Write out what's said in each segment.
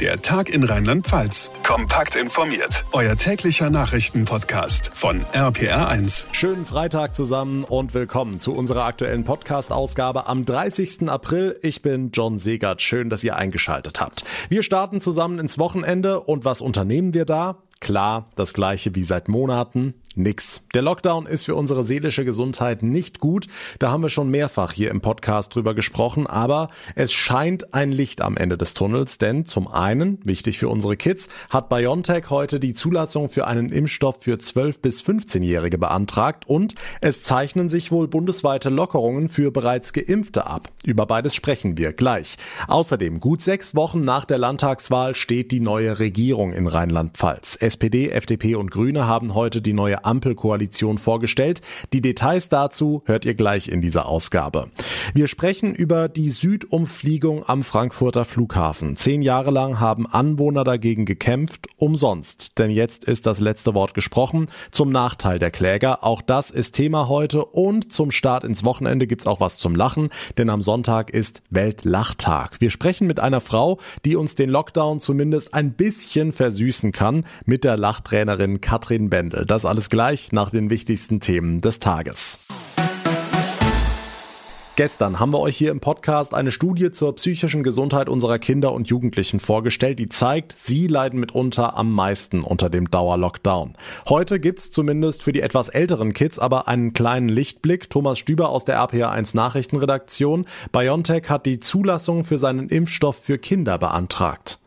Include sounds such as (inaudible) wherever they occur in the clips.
Der Tag in Rheinland-Pfalz. Kompakt informiert. Euer täglicher Nachrichtenpodcast von RPR1. Schönen Freitag zusammen und willkommen zu unserer aktuellen Podcast-Ausgabe am 30. April. Ich bin John Segert. Schön, dass ihr eingeschaltet habt. Wir starten zusammen ins Wochenende und was unternehmen wir da? Klar, das gleiche wie seit Monaten nix. Der Lockdown ist für unsere seelische Gesundheit nicht gut. Da haben wir schon mehrfach hier im Podcast drüber gesprochen, aber es scheint ein Licht am Ende des Tunnels, denn zum einen, wichtig für unsere Kids, hat BioNTech heute die Zulassung für einen Impfstoff für 12 bis 15-Jährige beantragt und es zeichnen sich wohl bundesweite Lockerungen für bereits Geimpfte ab. Über beides sprechen wir gleich. Außerdem, gut sechs Wochen nach der Landtagswahl steht die neue Regierung in Rheinland-Pfalz. SPD, FDP und Grüne haben heute die neue Ampelkoalition vorgestellt. Die Details dazu hört ihr gleich in dieser Ausgabe. Wir sprechen über die Südumfliegung am Frankfurter Flughafen. Zehn Jahre lang haben Anwohner dagegen gekämpft, umsonst. Denn jetzt ist das letzte Wort gesprochen zum Nachteil der Kläger. Auch das ist Thema heute und zum Start ins Wochenende gibt's auch was zum Lachen, denn am Sonntag ist Weltlachtag. Wir sprechen mit einer Frau, die uns den Lockdown zumindest ein bisschen versüßen kann, mit der Lachtrainerin Katrin Bendel. Das alles gleich nach den wichtigsten Themen des Tages. Gestern haben wir euch hier im Podcast eine Studie zur psychischen Gesundheit unserer Kinder und Jugendlichen vorgestellt, die zeigt, sie leiden mitunter am meisten unter dem Dauerlockdown. Heute gibt's zumindest für die etwas älteren Kids aber einen kleinen Lichtblick. Thomas Stüber aus der RPA1 Nachrichtenredaktion. BioNTech hat die Zulassung für seinen Impfstoff für Kinder beantragt.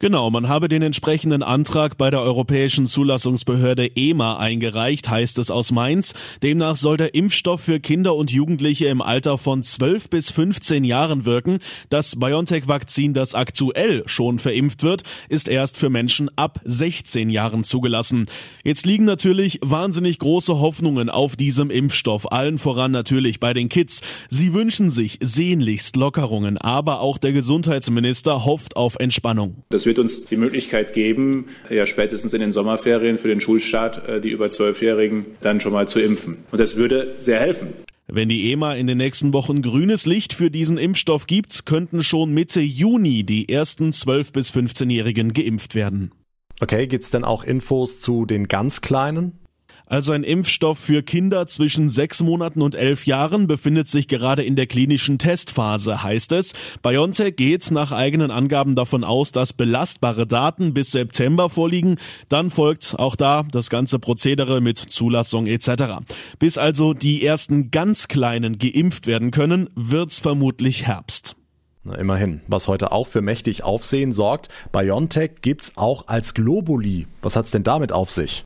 Genau, man habe den entsprechenden Antrag bei der Europäischen Zulassungsbehörde EMA eingereicht, heißt es aus Mainz. Demnach soll der Impfstoff für Kinder und Jugendliche im Alter von 12 bis 15 Jahren wirken. Das BioNTech-Vakzin, das aktuell schon verimpft wird, ist erst für Menschen ab 16 Jahren zugelassen. Jetzt liegen natürlich wahnsinnig große Hoffnungen auf diesem Impfstoff, allen voran natürlich bei den Kids. Sie wünschen sich sehnlichst Lockerungen, aber auch der Gesundheitsminister hofft auf Entspannung. Das wird uns die Möglichkeit geben, ja spätestens in den Sommerferien für den Schulstart äh, die über Zwölfjährigen dann schon mal zu impfen. Und das würde sehr helfen. Wenn die EMA in den nächsten Wochen grünes Licht für diesen Impfstoff gibt, könnten schon Mitte Juni die ersten 12- bis 15-Jährigen geimpft werden. Okay, gibt's denn auch Infos zu den ganz Kleinen? Also ein Impfstoff für Kinder zwischen sechs Monaten und elf Jahren befindet sich gerade in der klinischen Testphase, heißt es. BioNTech geht nach eigenen Angaben davon aus, dass belastbare Daten bis September vorliegen. Dann folgt auch da das ganze Prozedere mit Zulassung etc. Bis also die ersten ganz Kleinen geimpft werden können, wird's vermutlich Herbst. Na, immerhin. Was heute auch für mächtig Aufsehen sorgt, BioNTech gibt's auch als Globuli. Was hat's denn damit auf sich?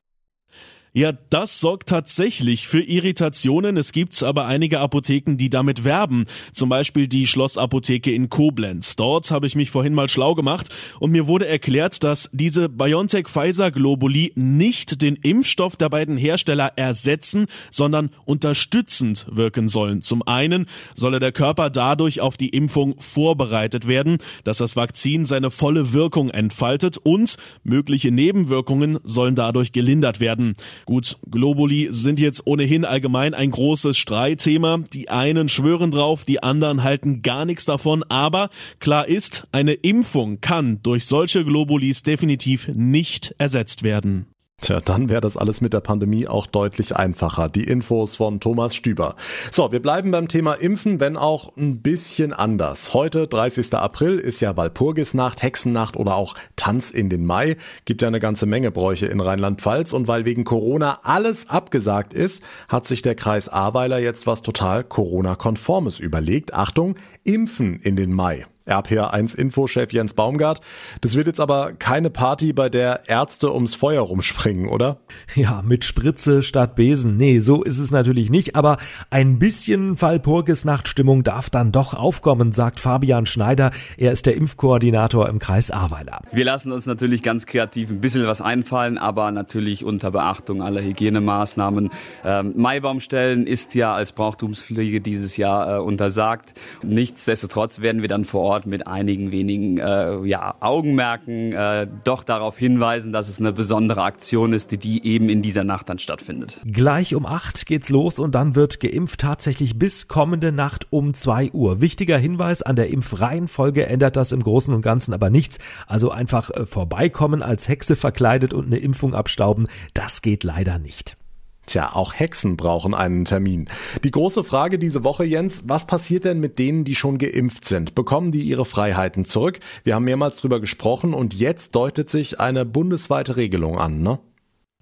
Ja, das sorgt tatsächlich für Irritationen. Es gibt aber einige Apotheken, die damit werben. Zum Beispiel die Schlossapotheke in Koblenz. Dort habe ich mich vorhin mal schlau gemacht und mir wurde erklärt, dass diese BioNTech Pfizer Globuli nicht den Impfstoff der beiden Hersteller ersetzen, sondern unterstützend wirken sollen. Zum einen solle der Körper dadurch auf die Impfung vorbereitet werden, dass das Vakzin seine volle Wirkung entfaltet und mögliche Nebenwirkungen sollen dadurch gelindert werden. Gut, Globuli sind jetzt ohnehin allgemein ein großes Streitthema. Die einen schwören drauf, die anderen halten gar nichts davon. Aber klar ist, eine Impfung kann durch solche Globulis definitiv nicht ersetzt werden. Tja, dann wäre das alles mit der Pandemie auch deutlich einfacher. Die Infos von Thomas Stüber. So, wir bleiben beim Thema Impfen, wenn auch ein bisschen anders. Heute, 30. April, ist ja Walpurgisnacht, Hexennacht oder auch Tanz in den Mai. Gibt ja eine ganze Menge Bräuche in Rheinland-Pfalz und weil wegen Corona alles abgesagt ist, hat sich der Kreis Ahrweiler jetzt was total Corona-konformes überlegt. Achtung, Impfen in den Mai. RPA1-Infochef Jens Baumgart. Das wird jetzt aber keine Party, bei der Ärzte ums Feuer rumspringen, oder? Ja, mit Spritze statt Besen. Nee, so ist es natürlich nicht, aber ein bisschen Walpurgisnachtstimmung darf dann doch aufkommen, sagt Fabian Schneider. Er ist der Impfkoordinator im Kreis Ahrweiler. Wir lassen uns natürlich ganz kreativ ein bisschen was einfallen, aber natürlich unter Beachtung aller Hygienemaßnahmen. Ähm, Maibaumstellen ist ja als Brauchtumspflege dieses Jahr äh, untersagt. Nichtsdestotrotz werden wir dann vor Ort dort mit einigen wenigen äh, ja, Augenmerken äh, doch darauf hinweisen, dass es eine besondere Aktion ist, die, die eben in dieser Nacht dann stattfindet. Gleich um acht geht's los und dann wird geimpft tatsächlich bis kommende Nacht um zwei Uhr. Wichtiger Hinweis, an der Impfreihenfolge ändert das im Großen und Ganzen aber nichts. Also einfach äh, vorbeikommen als Hexe verkleidet und eine Impfung abstauben, das geht leider nicht. Tja, auch Hexen brauchen einen Termin. Die große Frage diese Woche, Jens, was passiert denn mit denen, die schon geimpft sind? Bekommen die ihre Freiheiten zurück? Wir haben mehrmals drüber gesprochen und jetzt deutet sich eine bundesweite Regelung an, ne?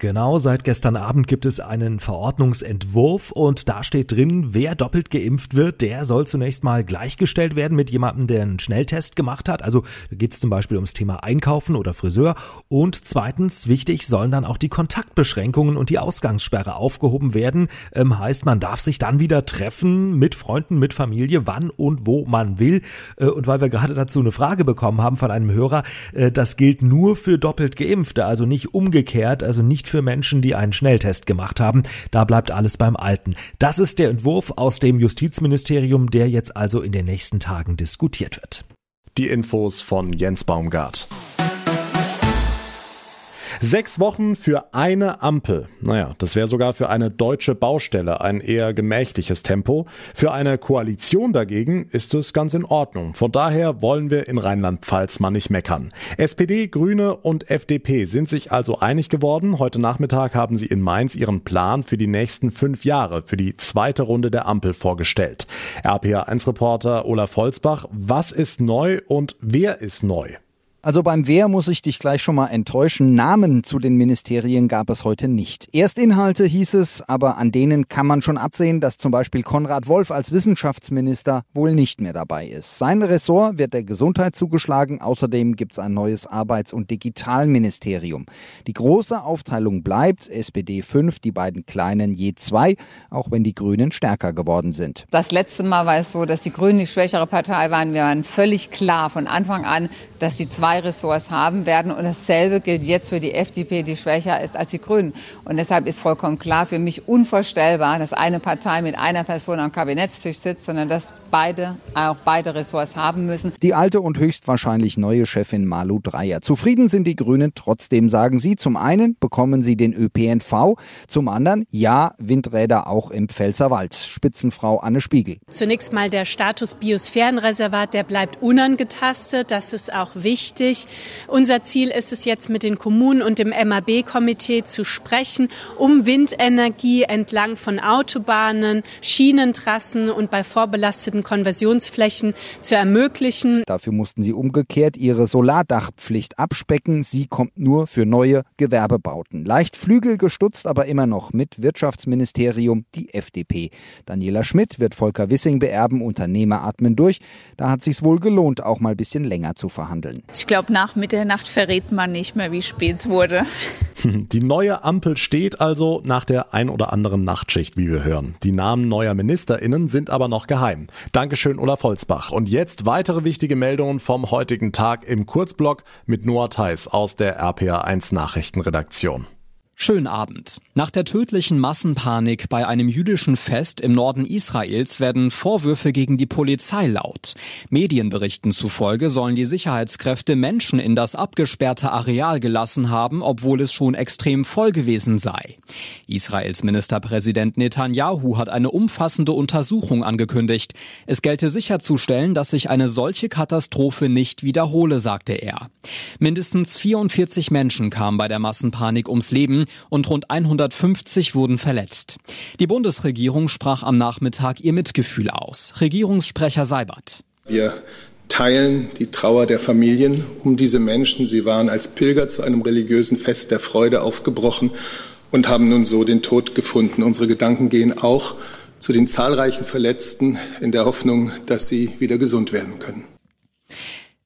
Genau, seit gestern Abend gibt es einen Verordnungsentwurf und da steht drin, wer doppelt geimpft wird, der soll zunächst mal gleichgestellt werden mit jemandem, der einen Schnelltest gemacht hat. Also da geht es zum Beispiel ums Thema Einkaufen oder Friseur. Und zweitens, wichtig, sollen dann auch die Kontaktbeschränkungen und die Ausgangssperre aufgehoben werden. Ähm, heißt, man darf sich dann wieder treffen mit Freunden, mit Familie, wann und wo man will. Äh, und weil wir gerade dazu eine Frage bekommen haben von einem Hörer, äh, das gilt nur für doppelt geimpfte, also nicht umgekehrt, also nicht für Menschen, die einen Schnelltest gemacht haben. Da bleibt alles beim Alten. Das ist der Entwurf aus dem Justizministerium, der jetzt also in den nächsten Tagen diskutiert wird. Die Infos von Jens Baumgart. Sechs Wochen für eine Ampel. Naja, das wäre sogar für eine deutsche Baustelle ein eher gemächliches Tempo. Für eine Koalition dagegen ist es ganz in Ordnung. Von daher wollen wir in Rheinland-Pfalz mal nicht meckern. SPD, Grüne und FDP sind sich also einig geworden. Heute Nachmittag haben sie in Mainz ihren Plan für die nächsten fünf Jahre für die zweite Runde der Ampel vorgestellt. RPA1-Reporter Olaf Holzbach, was ist neu und wer ist neu? Also beim Wer muss ich dich gleich schon mal enttäuschen. Namen zu den Ministerien gab es heute nicht. Erstinhalte hieß es, aber an denen kann man schon absehen, dass zum Beispiel Konrad Wolf als Wissenschaftsminister wohl nicht mehr dabei ist. Sein Ressort wird der Gesundheit zugeschlagen. Außerdem gibt es ein neues Arbeits- und Digitalministerium. Die große Aufteilung bleibt. SPD 5, die beiden kleinen je zwei, auch wenn die Grünen stärker geworden sind. Das letzte Mal war es so, dass die Grünen die schwächere Partei waren. Wir waren völlig klar von Anfang an, dass die zwei Ressorts haben werden. Und dasselbe gilt jetzt für die FDP, die schwächer ist als die Grünen. Und deshalb ist vollkommen klar, für mich unvorstellbar, dass eine Partei mit einer Person am Kabinettstisch sitzt, sondern dass beide auch beide Ressorts haben müssen. Die alte und höchstwahrscheinlich neue Chefin Malu Dreyer. Zufrieden sind die Grünen trotzdem, sagen sie. Zum einen bekommen sie den ÖPNV, zum anderen ja, Windräder auch im Pfälzerwald. Spitzenfrau Anne Spiegel. Zunächst mal der Status Biosphärenreservat, der bleibt unangetastet. Das ist auch wichtig wichtig. Unser Ziel ist es jetzt mit den Kommunen und dem MAB-Komitee zu sprechen, um Windenergie entlang von Autobahnen, Schienentrassen und bei vorbelasteten Konversionsflächen zu ermöglichen. Dafür mussten sie umgekehrt ihre Solardachpflicht abspecken. Sie kommt nur für neue Gewerbebauten. Leicht flügelgestutzt, aber immer noch mit Wirtschaftsministerium die FDP. Daniela Schmidt wird Volker Wissing beerben. Unternehmer atmen durch. Da hat sich's wohl gelohnt, auch mal ein bisschen länger zu verhandeln. Ich glaube, nach Mitternacht verrät man nicht mehr, wie spät es wurde. (laughs) Die neue Ampel steht also nach der ein oder anderen Nachtschicht, wie wir hören. Die Namen neuer MinisterInnen sind aber noch geheim. Dankeschön, Olaf Holzbach. Und jetzt weitere wichtige Meldungen vom heutigen Tag im Kurzblock mit Noah Theis aus der RPA1 Nachrichtenredaktion. Schönen Abend. Nach der tödlichen Massenpanik bei einem jüdischen Fest im Norden Israels werden Vorwürfe gegen die Polizei laut. Medienberichten zufolge sollen die Sicherheitskräfte Menschen in das abgesperrte Areal gelassen haben, obwohl es schon extrem voll gewesen sei. Israels Ministerpräsident Netanyahu hat eine umfassende Untersuchung angekündigt. Es gelte sicherzustellen, dass sich eine solche Katastrophe nicht wiederhole, sagte er. Mindestens 44 Menschen kamen bei der Massenpanik ums Leben und rund 150 wurden verletzt. Die Bundesregierung sprach am Nachmittag ihr Mitgefühl aus. Regierungssprecher Seibert. Wir teilen die Trauer der Familien um diese Menschen. Sie waren als Pilger zu einem religiösen Fest der Freude aufgebrochen und haben nun so den Tod gefunden. Unsere Gedanken gehen auch zu den zahlreichen Verletzten in der Hoffnung, dass sie wieder gesund werden können.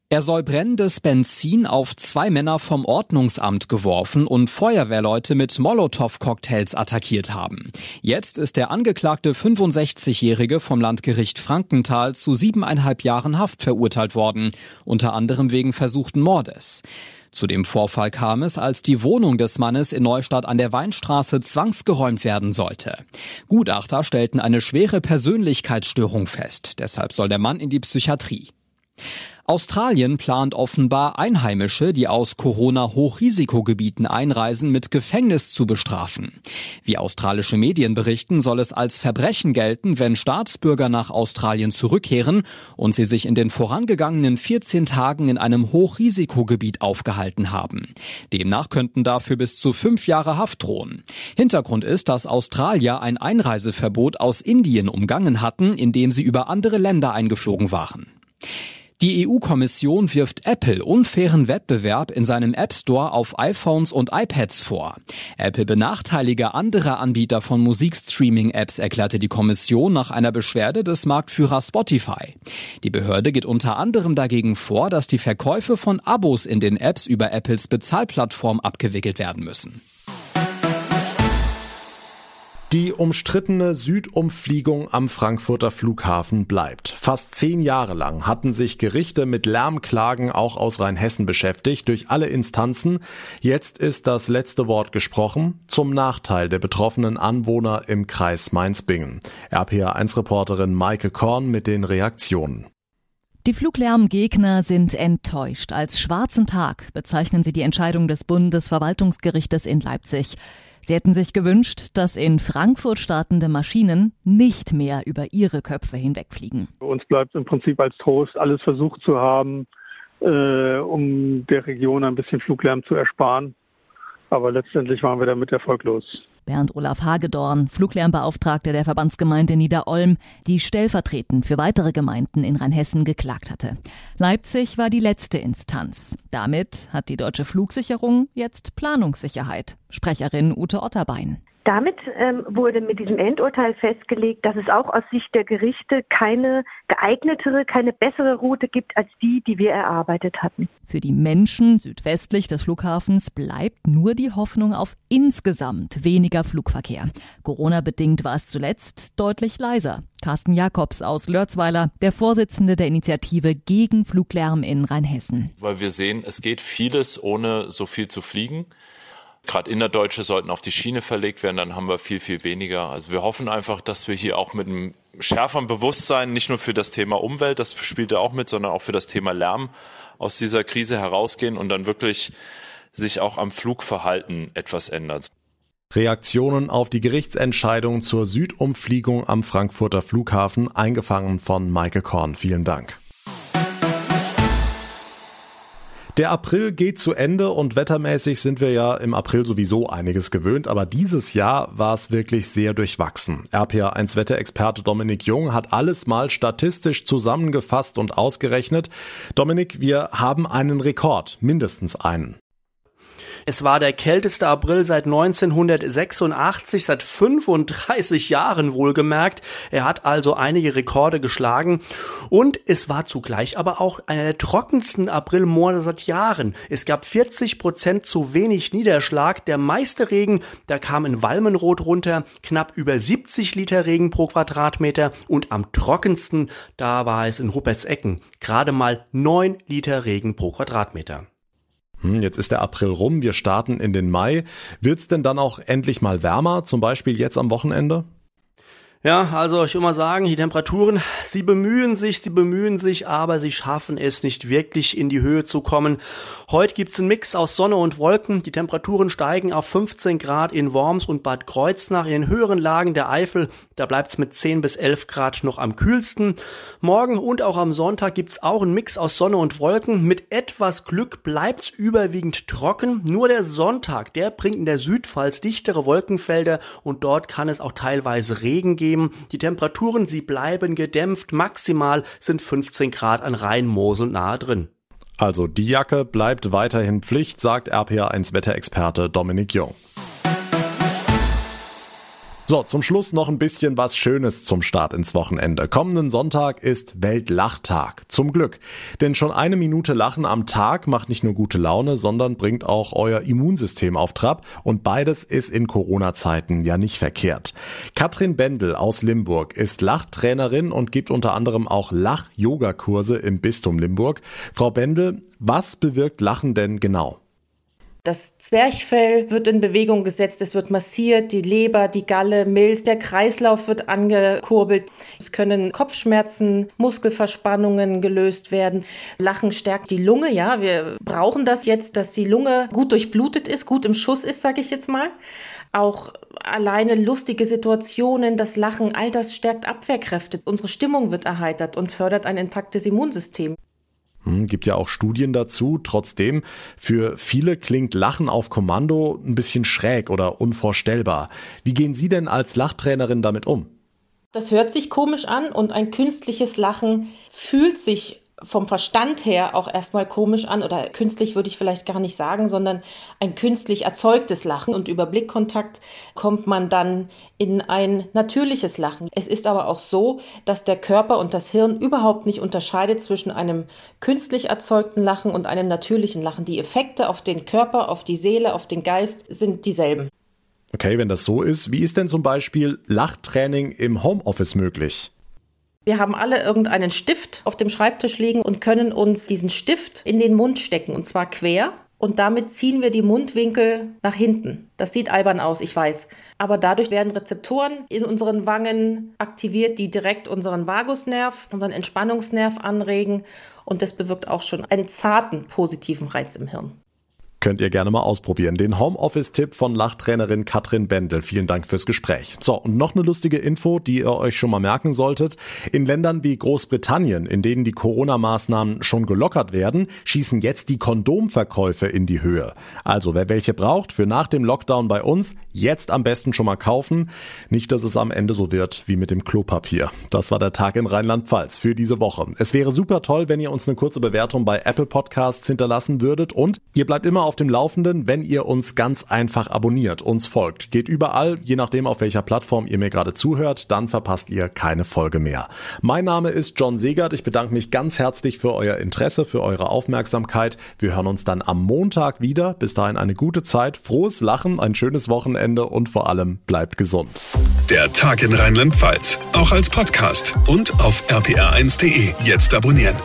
Er soll brennendes Benzin auf zwei Männer vom Ordnungsamt geworfen und Feuerwehrleute mit Molotow-Cocktails attackiert haben. Jetzt ist der angeklagte 65-Jährige vom Landgericht Frankenthal zu siebeneinhalb Jahren Haft verurteilt worden, unter anderem wegen versuchten Mordes. Zu dem Vorfall kam es, als die Wohnung des Mannes in Neustadt an der Weinstraße zwangsgeräumt werden sollte. Gutachter stellten eine schwere Persönlichkeitsstörung fest, deshalb soll der Mann in die Psychiatrie. Australien plant offenbar Einheimische, die aus Corona-Hochrisikogebieten einreisen, mit Gefängnis zu bestrafen. Wie australische Medien berichten, soll es als Verbrechen gelten, wenn Staatsbürger nach Australien zurückkehren und sie sich in den vorangegangenen 14 Tagen in einem Hochrisikogebiet aufgehalten haben. Demnach könnten dafür bis zu fünf Jahre Haft drohen. Hintergrund ist, dass Australier ein Einreiseverbot aus Indien umgangen hatten, indem sie über andere Länder eingeflogen waren. Die EU-Kommission wirft Apple unfairen Wettbewerb in seinem App Store auf iPhones und iPads vor. Apple benachteilige andere Anbieter von Musikstreaming-Apps, erklärte die Kommission nach einer Beschwerde des Marktführers Spotify. Die Behörde geht unter anderem dagegen vor, dass die Verkäufe von Abos in den Apps über Apples Bezahlplattform abgewickelt werden müssen. Die umstrittene Südumfliegung am Frankfurter Flughafen bleibt. Fast zehn Jahre lang hatten sich Gerichte mit Lärmklagen auch aus Rheinhessen beschäftigt, durch alle Instanzen. Jetzt ist das letzte Wort gesprochen, zum Nachteil der betroffenen Anwohner im Kreis Mainz-Bingen. RPA1-Reporterin Maike Korn mit den Reaktionen. Die Fluglärmgegner sind enttäuscht. Als schwarzen Tag bezeichnen sie die Entscheidung des Bundesverwaltungsgerichtes in Leipzig. Sie hätten sich gewünscht, dass in Frankfurt startende Maschinen nicht mehr über ihre Köpfe hinwegfliegen. Uns bleibt im Prinzip als Trost, alles versucht zu haben, äh, um der Region ein bisschen Fluglärm zu ersparen. Aber letztendlich waren wir damit erfolglos. Bernd Olaf Hagedorn, Fluglärmbeauftragter der Verbandsgemeinde Niederolm, die stellvertretend für weitere Gemeinden in Rheinhessen geklagt hatte. Leipzig war die letzte Instanz. Damit hat die deutsche Flugsicherung jetzt Planungssicherheit. Sprecherin Ute Otterbein. Damit ähm, wurde mit diesem Endurteil festgelegt, dass es auch aus Sicht der Gerichte keine geeignetere, keine bessere Route gibt als die, die wir erarbeitet hatten. Für die Menschen südwestlich des Flughafens bleibt nur die Hoffnung auf insgesamt weniger Flugverkehr. Corona-bedingt war es zuletzt deutlich leiser. Carsten Jakobs aus Lörzweiler, der Vorsitzende der Initiative gegen Fluglärm in Rheinhessen. Weil wir sehen, es geht vieles ohne so viel zu fliegen. Gerade Innerdeutsche sollten auf die Schiene verlegt werden, dann haben wir viel, viel weniger. Also wir hoffen einfach, dass wir hier auch mit einem schärferen Bewusstsein, nicht nur für das Thema Umwelt, das spielt ja auch mit, sondern auch für das Thema Lärm aus dieser Krise herausgehen und dann wirklich sich auch am Flugverhalten etwas ändert. Reaktionen auf die Gerichtsentscheidung zur Südumfliegung am Frankfurter Flughafen eingefangen von Maike Korn. Vielen Dank. Der April geht zu Ende und wettermäßig sind wir ja im April sowieso einiges gewöhnt, aber dieses Jahr war es wirklich sehr durchwachsen. RPA1 Wetterexperte Dominik Jung hat alles mal statistisch zusammengefasst und ausgerechnet. Dominik, wir haben einen Rekord, mindestens einen. Es war der kälteste April seit 1986, seit 35 Jahren wohlgemerkt. Er hat also einige Rekorde geschlagen und es war zugleich aber auch einer der trockensten Aprilmonate seit Jahren. Es gab 40 Prozent zu wenig Niederschlag. Der meiste Regen, da kam in Walmenroth runter, knapp über 70 Liter Regen pro Quadratmeter und am trockensten, da war es in Ruppertsecken, gerade mal 9 Liter Regen pro Quadratmeter. Hm, jetzt ist der April rum, wir starten in den Mai. Wird's denn dann auch endlich mal wärmer, zum Beispiel jetzt am Wochenende? Ja, also ich will mal sagen, die Temperaturen, sie bemühen sich, sie bemühen sich, aber sie schaffen es nicht wirklich in die Höhe zu kommen. Heute gibt's einen Mix aus Sonne und Wolken. Die Temperaturen steigen auf 15 Grad in Worms und Bad Kreuznach. In den höheren Lagen der Eifel, da bleibt's mit 10 bis 11 Grad noch am kühlsten. Morgen und auch am Sonntag gibt's auch einen Mix aus Sonne und Wolken. Mit etwas Glück bleibt's überwiegend trocken. Nur der Sonntag, der bringt in der Südpfalz dichtere Wolkenfelder und dort kann es auch teilweise Regen geben geben. Die Temperaturen, sie bleiben gedämpft. Maximal sind 15 Grad an Rhein, Mosel nahe drin. Also die Jacke bleibt weiterhin Pflicht, sagt RPA1 Wetterexperte Dominik Jung. So, zum Schluss noch ein bisschen was Schönes zum Start ins Wochenende. Kommenden Sonntag ist Weltlachtag. Zum Glück. Denn schon eine Minute Lachen am Tag macht nicht nur gute Laune, sondern bringt auch euer Immunsystem auf Trab. Und beides ist in Corona-Zeiten ja nicht verkehrt. Katrin Bendel aus Limburg ist Lachtrainerin und gibt unter anderem auch Lach-Yoga-Kurse im Bistum Limburg. Frau Bendel, was bewirkt Lachen denn genau? Das Zwerchfell wird in Bewegung gesetzt, es wird massiert, die Leber, die Galle, Milz, der Kreislauf wird angekurbelt. Es können Kopfschmerzen, Muskelverspannungen gelöst werden. Lachen stärkt die Lunge, ja, wir brauchen das jetzt, dass die Lunge gut durchblutet ist, gut im Schuss ist, sage ich jetzt mal. Auch alleine lustige Situationen, das Lachen, all das stärkt Abwehrkräfte. Unsere Stimmung wird erheitert und fördert ein intaktes Immunsystem. Hm, gibt ja auch Studien dazu. Trotzdem, für viele klingt Lachen auf Kommando ein bisschen schräg oder unvorstellbar. Wie gehen Sie denn als Lachtrainerin damit um? Das hört sich komisch an und ein künstliches Lachen fühlt sich vom Verstand her auch erstmal komisch an oder künstlich würde ich vielleicht gar nicht sagen, sondern ein künstlich erzeugtes Lachen und über Blickkontakt kommt man dann in ein natürliches Lachen. Es ist aber auch so, dass der Körper und das Hirn überhaupt nicht unterscheidet zwischen einem künstlich erzeugten Lachen und einem natürlichen Lachen. Die Effekte auf den Körper, auf die Seele, auf den Geist sind dieselben. Okay, wenn das so ist, wie ist denn zum Beispiel Lachtraining im Homeoffice möglich? Wir haben alle irgendeinen Stift auf dem Schreibtisch liegen und können uns diesen Stift in den Mund stecken und zwar quer. Und damit ziehen wir die Mundwinkel nach hinten. Das sieht albern aus, ich weiß. Aber dadurch werden Rezeptoren in unseren Wangen aktiviert, die direkt unseren Vagusnerv, unseren Entspannungsnerv anregen. Und das bewirkt auch schon einen zarten positiven Reiz im Hirn. Könnt ihr gerne mal ausprobieren. Den Homeoffice-Tipp von Lachtrainerin Katrin Bendel. Vielen Dank fürs Gespräch. So, und noch eine lustige Info, die ihr euch schon mal merken solltet. In Ländern wie Großbritannien, in denen die Corona-Maßnahmen schon gelockert werden, schießen jetzt die Kondomverkäufe in die Höhe. Also, wer welche braucht für nach dem Lockdown bei uns, jetzt am besten schon mal kaufen. Nicht, dass es am Ende so wird wie mit dem Klopapier. Das war der Tag in Rheinland-Pfalz für diese Woche. Es wäre super toll, wenn ihr uns eine kurze Bewertung bei Apple Podcasts hinterlassen würdet und ihr bleibt immer auf dem Laufenden, wenn ihr uns ganz einfach abonniert, uns folgt. Geht überall, je nachdem auf welcher Plattform ihr mir gerade zuhört, dann verpasst ihr keine Folge mehr. Mein Name ist John Segert. Ich bedanke mich ganz herzlich für euer Interesse, für eure Aufmerksamkeit. Wir hören uns dann am Montag wieder. Bis dahin eine gute Zeit, frohes Lachen, ein schönes Wochenende und vor allem bleibt gesund. Der Tag in Rheinland-Pfalz, auch als Podcast und auf rpr1.de. Jetzt abonnieren.